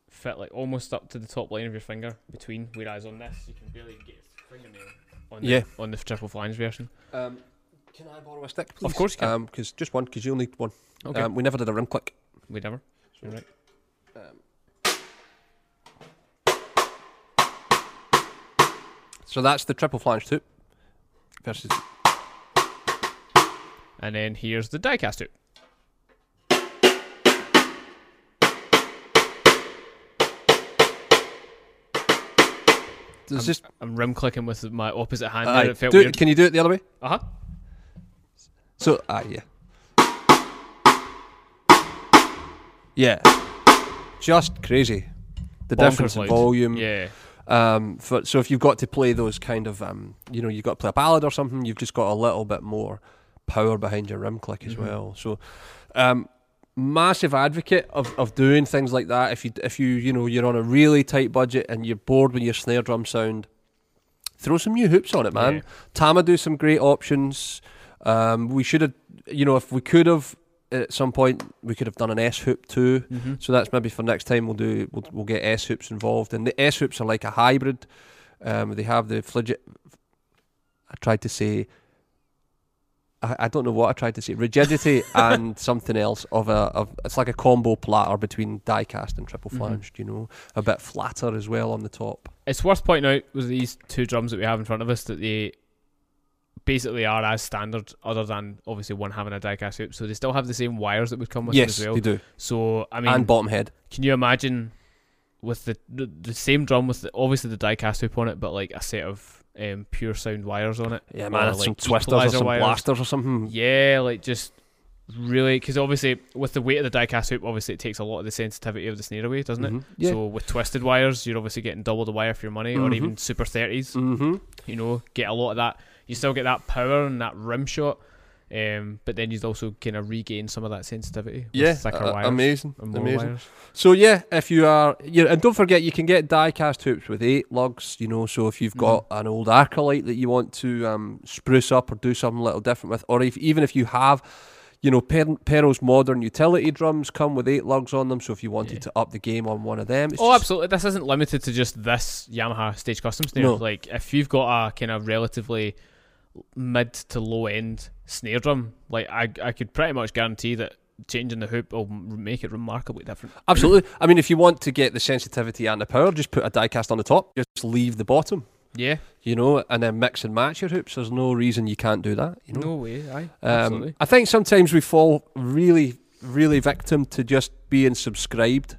fit like almost up to the top line of your finger between, whereas on this you can barely get your fingernail on the, Yeah. on the triple flange version. Um, can I borrow a stick, please? Of course you can. Because just one, because you only need one. Okay, Um, we never did a rim click. we never. You're right. So that's the triple flange hoop versus And then here's the diecast hoop. There's I'm, just I'm rim clicking with my opposite hand. Aye. It felt Do it- weird. can you do it the other way? Uh huh. So, ah, yeah. Yeah. Just crazy. The Bonkers difference in loud. volume. Yeah. Um, for, so if you've got to play those kind of, um, you know, you've got to play a ballad or something, you've just got a little bit more power behind your rim click as Mhm. well. So, um, massive advocate of, of doing things like that. If you if you you know you're on a really tight budget and you're bored with your snare drum sound, throw some new hoops on it, man. Yeah. Tama do some great options. Um, we should have, you know, if we could have at some point, we could have done an S hoop too. Mm-hmm. So that's maybe for next time. We'll do. We'll, we'll get S hoops involved, and the S hoops are like a hybrid. Um, they have the frigid. I tried to say. I, I don't know what I tried to say. Rigidity and something else of a of it's like a combo platter between die-cast and triple mm-hmm. flanged. You know, a bit flatter as well on the top. It's worth pointing out with these two drums that we have in front of us that they basically are as standard, other than obviously one having a diecast hoop. So they still have the same wires that would come with yes, them as well. they do. So I mean, and bottom head. can you imagine with the, the the same drum with the, obviously the diecast hoop on it, but like a set of um, pure sound wires on it? Yeah, Or, man, some like, twisters or some wires. blasters or something. Yeah, like just really because obviously with the weight of the diecast hoop, obviously it takes a lot of the sensitivity of the snare away, doesn't it? Mhm. Yeah. So with twisted wires, you're obviously getting double the wire for your money, or Mhm. even super thirties. mm-hmm. You know, get a lot of that. You still get that power and that rim shot, um, but then you'd also kind of regain some of that sensitivity. Yeah, uh, amazing, amazing. wires. So yeah, if you are, yeah, and don't forget you can get die-cast hoops with eight lugs. You know, so if you've got Mhm. an old Acrolite that you want to um, spruce up or do something a little different with, or if even if you have, you know, per- Pearl's modern utility drums come with eight lugs on them. So if you wanted Yeah. to up the game on one of them, it's Oh, just- absolutely. This isn't limited to just this Yamaha stage custom snare. No. Like if you've got a kind of relatively mid to low end snare drum, like I, I could pretty much guarantee that changing the hoop will make it remarkably different. Absolutely. I mean, if you want to get the sensitivity and the power, just put a die-cast on the top. Just leave the bottom. Yeah. You know, and then mix and match your hoops. There's no reason you can't do that. You know. No way. Aye. Um, Absolutely. I think sometimes we fall really, really victim to just being subscribed.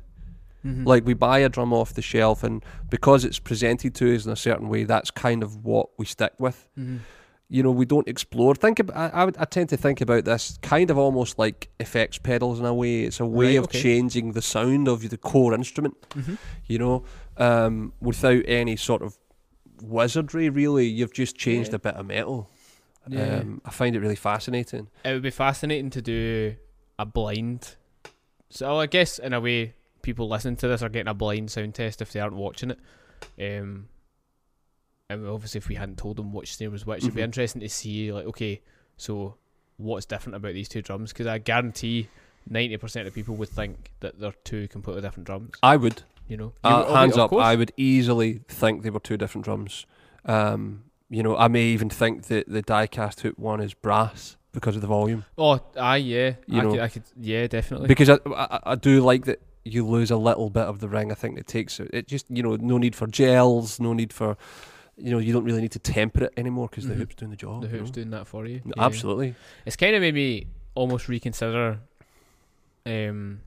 Mhm. Like we buy a drum off the shelf, and because it's presented to us in a certain way, that's kind of what we stick with. Mhm. You know, we don't explore. Think about. I, I, would, I tend to think about this kind of almost like effects pedals in a way. It's a way Right, of okay. changing the sound of the core instrument. Mhm. You know, um, without any sort of wizardry. Really, you've just changed Yeah. a bit of metal. Yeah. Um, I find it really fascinating. it would be fascinating to do a blind. So I guess in a way, people listening to this are getting a blind sound test if they aren't watching it. Um, and obviously, if we hadn't told them which snare was which, it'd be Mhm. interesting to see like, okay, so what's different about these two drums? Because I guarantee ninety percent of people would think that they're two completely different drums. I would. You know, Uh, would- hands up, course. I would easily think they were two different drums. Um, you know, I may even think that the die-cast hoop one is brass because of the volume. Oh, aye, yeah. You I, know. could, I could, yeah, definitely. Because I, I, I do like that. you lose a little bit of the ring. I think it takes. It just you know no need for gels, no need for you know you don't really need to temper it anymore because Mhm. the hoop's doing the job. The you hoop's know? doing that for you. Yeah. Absolutely. It's kind of made me almost reconsider um,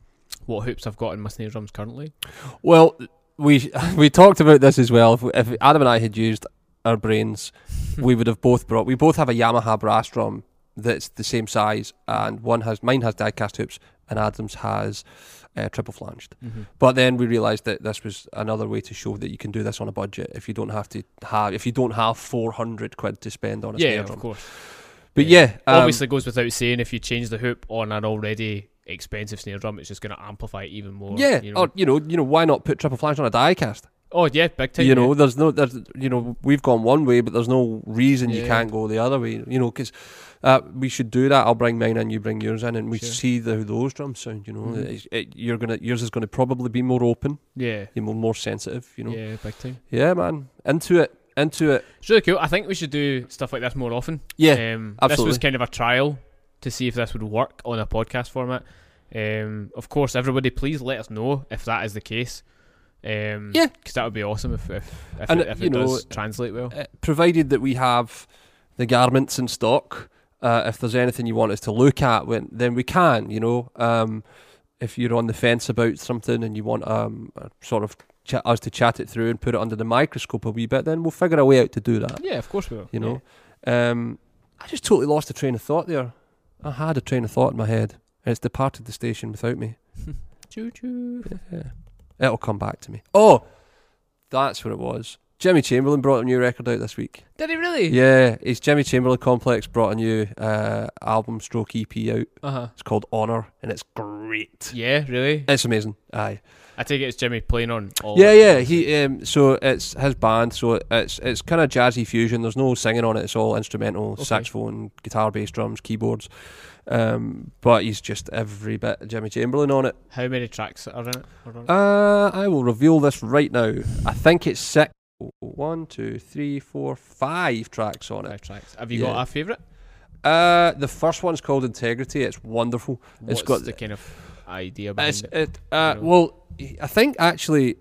what hoops I've got in my snare drums currently. Well, we we talked about this as well. If, if Adam and I had used our brains, we would have both brought. We both have a Yamaha brass drum that's the same size, and one has mine has die-cast hoops, and Adam's has uh, triple flanged. Mm-hmm. But then we realised that this was another way to show that you can do this on a budget if you don't have to have if you don't have four hundred quid to spend on a Yeah, of course. But yeah, um, Obviously, goes without saying if you change the hoop on an already expensive snare drum, it's just going to amplify it even more. yeah, You know? or you know, you know, why not put triple flange on a die-cast? Oh yeah, big time. you know, yeah. there's no, there's, you know, we've gone one way, but there's no reason you can't go the other way. You know, because uh, we should do that. I'll bring mine in, you bring yours in, and we Sure. see the, how those drums sound. You know, Mhm. It's- it, you're gonna, yours is gonna probably be more open, yeah, you know, more sensitive. You know, yeah, big time. yeah, man, into it, into it. It's really cool. I think we should do stuff like this more often. Yeah, um, This was kind of a trial to see if this would work on a podcast format. Um, of course, everybody, please let us know if that is the case. Um, Yeah. because that would be awesome if if, if And, it, if you it know, does translate well. Uh, provided that we have the garments in stock. Uh, if there's anything you want us to look at, when, then we can. You know, um, if you're on the fence about something and you want um, sort of ch- us to chat it through and put it under the microscope a wee bit, then we'll figure a way out to do that. Yeah, of course we will. You know, um, I just totally lost a train of thought there. I had a train of thought in my head, and it's departed the station without me. choo choo. Yeah. It'll come back to me. Oh, that's what it was. Jimmy Chamberlin brought a new record out this week. Did he really? Yeah, his Jimmy Chamberlin Complex brought a new uh, album stroke EP out. Uh huh. It's called Honor, and it's great. Yeah, really. It's amazing. Aye. I take it it's Jimmy playing on all. Yeah, yeah. He um, so it's his band. So it's it's kind of jazzy fusion. There's no singing on it. It's all instrumental, Okay. saxophone, guitar, bass, drums, keyboards. Um, but he's just every bit Jimmy Chamberlin on it. How many tracks are in it? Are on it? Uh, I will reveal this right now. I think it's six. One, two, three, four, five tracks on it. Five tracks. Have you Yeah. got a favourite? Uh, the first one's called Integrity. It's wonderful. What's It's got the kind of idea behind It's it? it. Uh, You know? well, I think actually,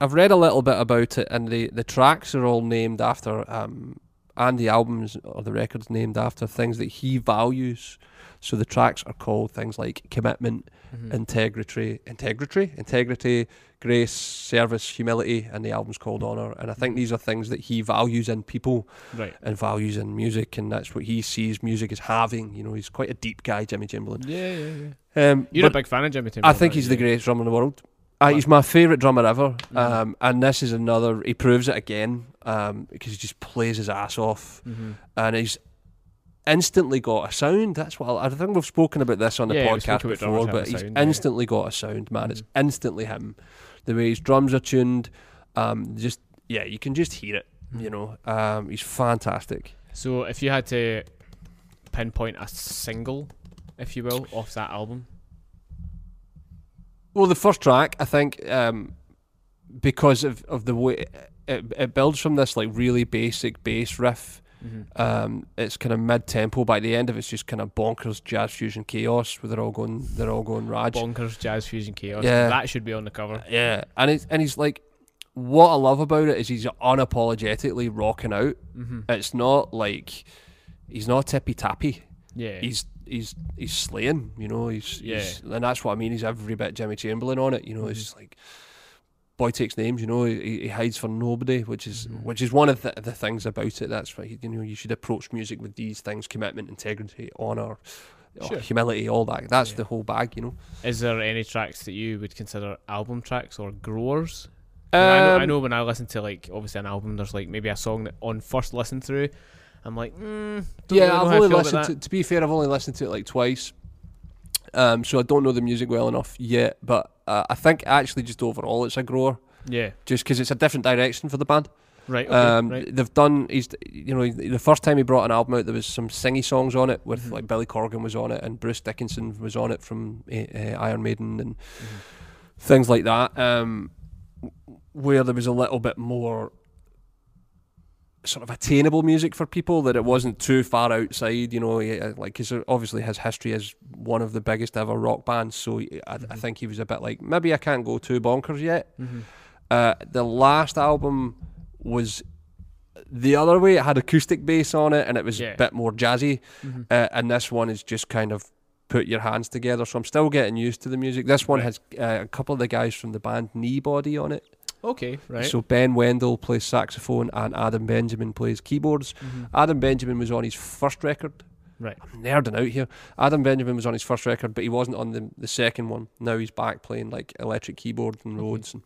I've read a little bit about it, and the the tracks are all named after um, and the albums or the records named after things that he values. So the tracks are called things like commitment, Mhm. integrity, integrity, integrity, grace, service, humility, and the album's called honor. And I think Mhm. these are things that he values in people right. and values in music, and that's what he sees music as having. You know, he's quite a deep guy, Jimmy Chamberlin. Yeah, yeah, yeah. Um, You're a big fan of Jimmy Chamberlin. I think he's the greatest drummer in the world. Uh, he's my favourite drummer ever, Mhm. um, and this is another. He proves it again um, because he just plays his ass off, Mhm. and he's instantly got a sound. That's what I, I think we've spoken about this on the Yeah, podcast before, but he's sound, yeah. instantly got a sound, man. It's Mhm. instantly him. The way his drums are tuned, um, just yeah, you can just hear it. You know, um, he's fantastic. So if you had to pinpoint a single, if you will, off that album, Well, the first track, I think, um, because of, of the way it, it builds from this like really basic bass riff. mm-hmm. Um, it's kind of mid tempo. By the end of it, it's just kind of bonkers jazz fusion chaos where they're all going, they're all going raj. bonkers jazz fusion chaos. Yeah. that should be on the cover. Yeah, and it's and he's like, what I love about it is he's unapologetically rocking out. Mm-hmm. It's not like he's not tippy tappy. Yeah, He's he's he's slaying. You know, he's, Yeah. he's and that's what I mean. He's every bit Jimmy Chamberlin on it. You know, Mhm. it's just like boy takes names. You know, he, he hides for nobody, which is Mhm. which is one of the, the things about it. That's why you know you should approach music with these things: commitment, integrity, honor. oh, Sure. Humility, all that. That's Yeah. the whole bag, you know. is there any tracks that you would consider album tracks or growers? I, know, I Um, know when I listen to like obviously an album, there's like maybe a song that on first listen through, I'm like, mm, don't Yeah, really I've only listened to. To be fair, I've only listened to it like twice, um, so I don't know the music well enough yet. But uh, I think actually, just overall, it's a grower, Yeah, just because it's a different direction for the band. right. Okay, um, right. They've done. He's, you know, the first time he brought an album out, there was some singy songs on it with Mhm. like Billy Corgan was on it and Bruce Dickinson was on it from uh, Iron Maiden and Mhm. things like that. Um, where there was a little bit more sort of attainable music for people that it wasn't too far outside. You know, uh, like because obviously his history is one of the biggest ever rock bands. So I, I Mhm. think he was a bit like maybe I can't go too bonkers yet. Mm-hmm. Uh, the last album was the other way. It had acoustic bass on it, and it was Yeah. a bit more jazzy. Mm-hmm. Uh, and this one is just kind of put your hands together. So I'm still getting used to the music. This one Right. has uh, a couple of the guys from the band Kneebody on it. Okay, right. So Ben Wendel plays saxophone, and Adam Benjamin plays keyboards. Mhm. Adam Benjamin was on his first record. Right. I'm nerding out here. Adam Benjamin was on his first record, but he wasn't on the the second one. Now he's back playing like electric keyboards and Okay. Rhodes. And,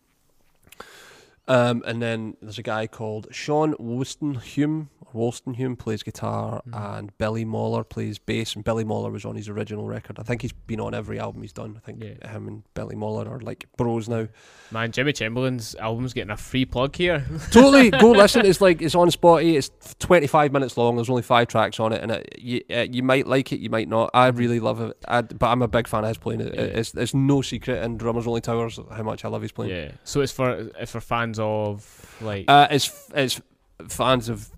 um, and then there's a guy called Sean Woolstenhulme. Woolstenhulme plays guitar, Mhm. and Billy Mohler plays bass. And Billy Mohler was on his original record. I think he's been on every album he's done. I think Yeah. him and Billy Mohler are like bros now. Man, Jimmy Chamberlin's album's getting a free plug here. totally go listen. It's like it's on Spotify. It's 25 minutes long. There's only five tracks on it, and it, you uh, you might like it, you might not. I really love it, I, but I'm a big fan of his playing it. Yeah. It's it's no secret in Drummers Only Towers how much I love his playing. yeah. So it's for it's for fans of like Uh, it's it's fans of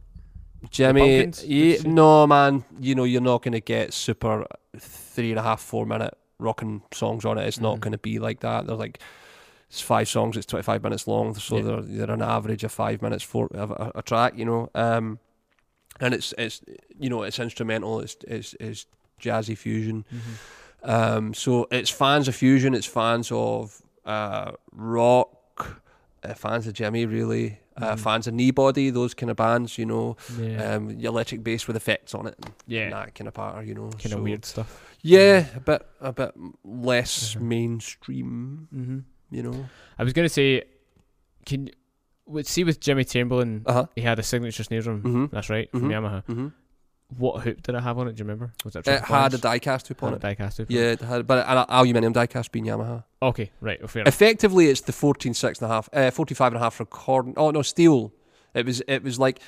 Jimmy. Pumpkins, would you Yeah, say? no man, you know you're not going to get super three and a half four minute rocking songs on it. It's not Mhm. going to be like that. They're like it's five songs. It's 25 minutes long, so Yeah. they're they're an average of five minutes for a, a, a track. You know, um, and it's it's you know it's instrumental. It's it's, it's jazzy fusion. Mhm. Um, so it's fans of fusion. It's fans of uh, rock. Uh, fans of Jimmy, really. Uh, Mhm. fans of Kneebody, those kind of bands, you know. yeah, Um, electric bass with effects on it, and yeah, that kind of pattern, you know. kind of so- weird stuff. Yeah, a bit, a bit less Mhm. mainstream, Mm-hmm. you know. I was gonna say, can see with Jimmy Chamberlin, Uh huh. he had a signature snare drum. Mhm. That's right from Mhm. Yamaha. What hoop did it have on it? Do you remember? Was it? It had a diecast hoop on it. Diecast hoop. Yeah, it? had, but an aluminium diecast being Yamaha. Okay. Right. Oh, fair enough. Effectively, it's the 14 six and a half, uh, 45 and a half for recording. Oh no, steel. It was, it was like,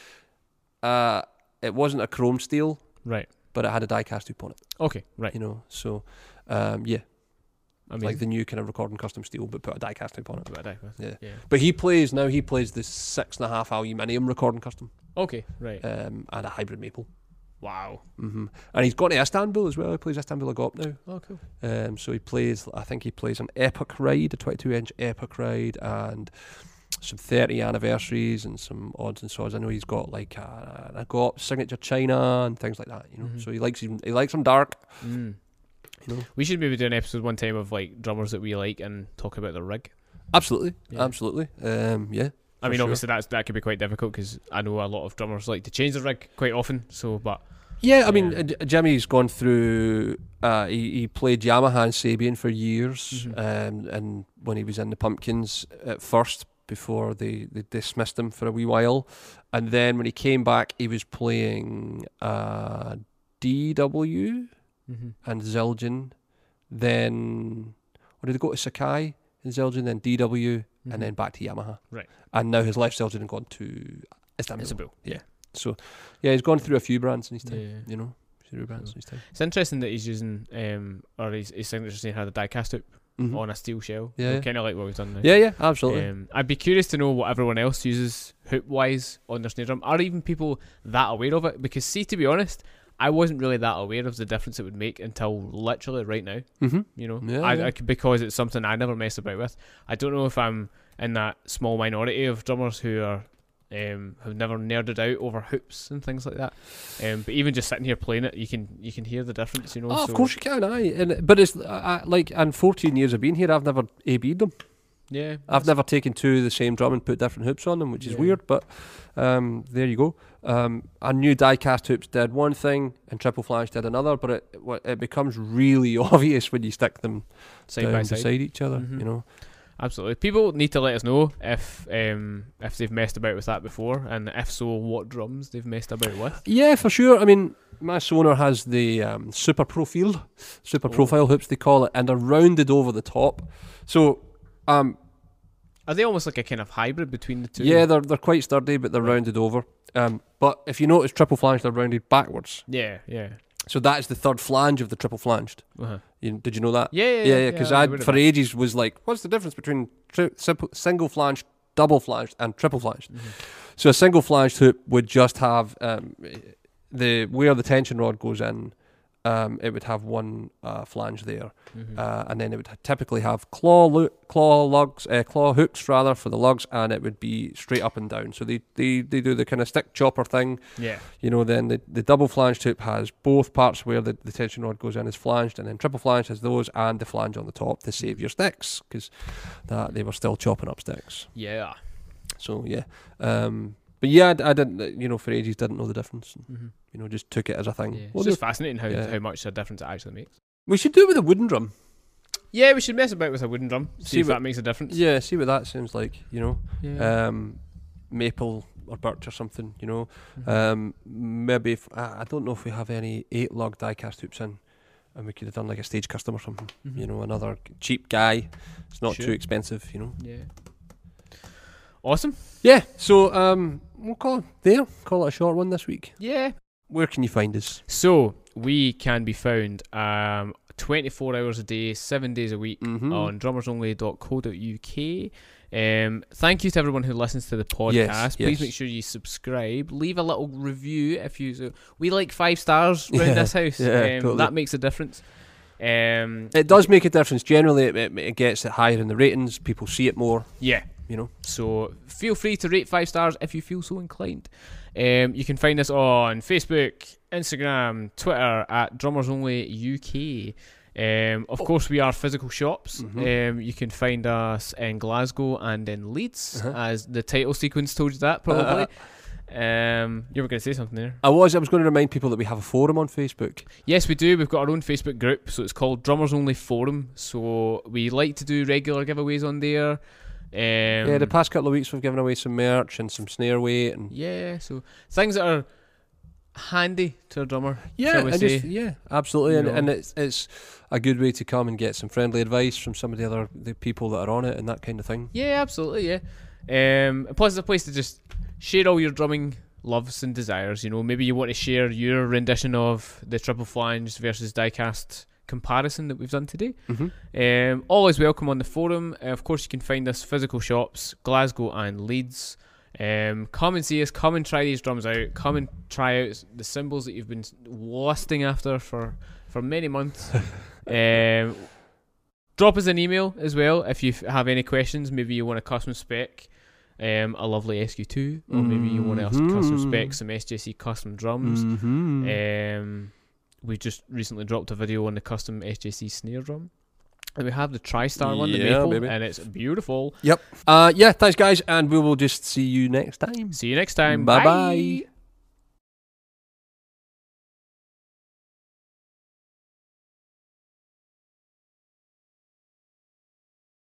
uh, it wasn't a chrome steel, Right. but it had a diecast hoop on it. Okay. Right. You know, so um, yeah, I mean, like the new kind of recording custom steel, but put a diecast hoop on it. About a diecast. Yeah. Yeah. But he plays now. He plays the six and a half aluminium recording custom Okay. Right. um, and a hybrid maple. Wow. hmm And he's gone to Istanbul as well. He plays Istanbul Agop now. Oh, cool. Um, so he plays. I think he plays an Epic Ride, a 22 inch Epic Ride, and some 30 anniversaries and some odds and sods. I know he's got like a, an Agop signature China and things like that. You know, Mhm. so he likes him. He likes them dark. Mm. You know, We should maybe do an episode one time of like drummers that we like and talk about their rig. absolutely, Yeah. absolutely. Um, yeah. I mean, sure. obviously that's that could be quite difficult because I know a lot of drummers like to change the rig quite often. So, but Yeah, I mean, Yeah. Jimmy's gone through. Uh, he, he played Yamaha and Sabian for years, Mhm. um, and when he was in the Pumpkins at first, before they, they dismissed him for a wee while, and then when he came back, he was playing uh, DW mm-hmm. and Zildjian. Then, or did he go to Sakae and Zildjian, then DW, and then back to Yamaha. Mm-hmm. Right. And now his left Zildjian and gone to Istanbul. Istanbul. So, yeah, he's gone through a few brands in his time. Yeah. You know, few brands in his time. It's interesting that he's using um or his, his signature snare had a die-cast hoop Mhm. on a steel shell. Yeah, yeah. kind of like what we've done now. Yeah, yeah, absolutely. Um, I'd be curious to know what everyone else uses hoop wise on their snare drum. Are even people that aware of it? Because see, to be honest, I wasn't really that aware of the difference it would make until literally right now. mm-hmm. You know, Yeah, I, yeah. I because it's something I never mess about with. I don't know if I'm in that small minority of drummers who are um, have never nerded out over hoops and things like that. Um, but even just sitting here playing it, you can you can hear the difference. You know, Oh, so, of course you can, I And, but it's I, like, and 14 years of being here, I've never AB'd them. Yeah, I've never taken two of the same drum and put different hoops on them, which is Yeah. weird, but um, there you go. Um, I knew die-cast hoops did one thing and triple flange did another, but it it becomes really obvious when you stick them side down by side. beside each other, Mhm. you know. Absolutely. People need to let us know if um, if they've messed about with that before, and if so, what drums they've messed about with. Yeah, for sure. I mean, my Sonor has the um, super profile, super Oh. profile hoops they call it, and they're rounded over the top. So, um, Are they almost like a kind of hybrid between the two? yeah, they're they're quite sturdy, but they're Right. rounded over. Um, but if you notice, triple flange they're rounded backwards. Yeah, yeah. So that is the third flange of the triple flanged. Uh-huh. You, did you know that? Yeah, yeah, yeah, yeah. Because I I, for done. ages was like, what's the difference between tri- simple, single flanged, double flanged, and triple flanged? Mhm. So a single flanged hoop would just have um, the where the tension rod goes in. Um, it would have one uh, flange there, Mhm. uh, and then it would typically have claw lu- claw lugs, uh, claw hooks rather for the lugs, and it would be straight up and down. So they they, they do the kind of stick chopper thing, yeah. you know. Then the, the double flange hoop has both parts where the, the tension rod goes in is flanged, and then triple flange has those and the flange on the top to save your sticks because that they were still chopping up sticks. Yeah. So yeah, um, but yeah, I, I didn't, you know, for ages didn't know the difference. Mm-hmm. You know, just took it as a thing. Yeah. We'll it's just fascinating how, yeah. how much a difference it actually makes. we should do it with a wooden drum. Yeah, we should mess about with a wooden drum. See, See if what- that makes a difference. Yeah, see what that sounds like. You know, Yeah. um, maple or birch or something. You know, Mhm. um, maybe if, I, I don't know if we have any eight lug die cast hoops in. And we could have done like a stage custom or something. Mhm. You know, another cheap guy. It's not Sure. too expensive. You know. Yeah. Awesome. Yeah. So um, we'll call it there. Call it a short one this week. Yeah. Where can you find us? So we can be found um, 24 hours a day, seven days a week Mm-hmm. on drummersonly.co.uk. Um, thank you to everyone who listens to the podcast. Yes, Please yes. make sure you subscribe. Leave a little review if you. So we like five stars around Yeah, this house. yeah, um, totally. That makes a difference. Um, It does make a difference. Generally, it, it, it gets it higher in the ratings. People see it more. yeah. You know. So feel free to rate five stars if you feel so inclined. Um, you can find us on Facebook, Instagram, Twitter at Drummers Only UK. Um, of Oh. course, we are physical shops. Mhm. Um, you can find us in Glasgow and in Leeds, Uh-huh. as the title sequence told you that probably. um, you were going to say something there. I was. I was going to remind people that we have a forum on Facebook. Yes, we do. We've got our own Facebook group, so it's called Drummers Only Forum. So we like to do regular giveaways on there. Um, yeah, the past couple of weeks we've given away some merch and some snare weight and Yeah, so things that are handy to a drummer. yeah, shall we and say? just, yeah, absolutely, and, and it's it's a good way to come and get some friendly advice from some of the other the people that are on it and that kind of thing. Yeah, absolutely. Yeah. Um, plus, it's a place to just share all your drumming loves and desires. You know, maybe you want to share your rendition of the triple flange versus diecast comparison that we've done today. Mm-hmm. Um, always welcome on the forum. Uh, of course, you can find us physical shops, Glasgow and Leeds. Um, come and see us. Come and try these drums out. Come and try out the cymbals that you've been lusting after for for many months. um, drop us an email as well if you have any questions. Maybe you want a custom spec, um, a lovely SQ2, or maybe you want to custom spec some SJC custom drums. Mm-hmm. Um, we just recently dropped a video on the custom SJC snare drum. And we have the TriStar one, the maple, baby. and it's beautiful. Yep. Uh, yeah, thanks guys, and we will just see you next time. See you next time. Bye-bye. Bye.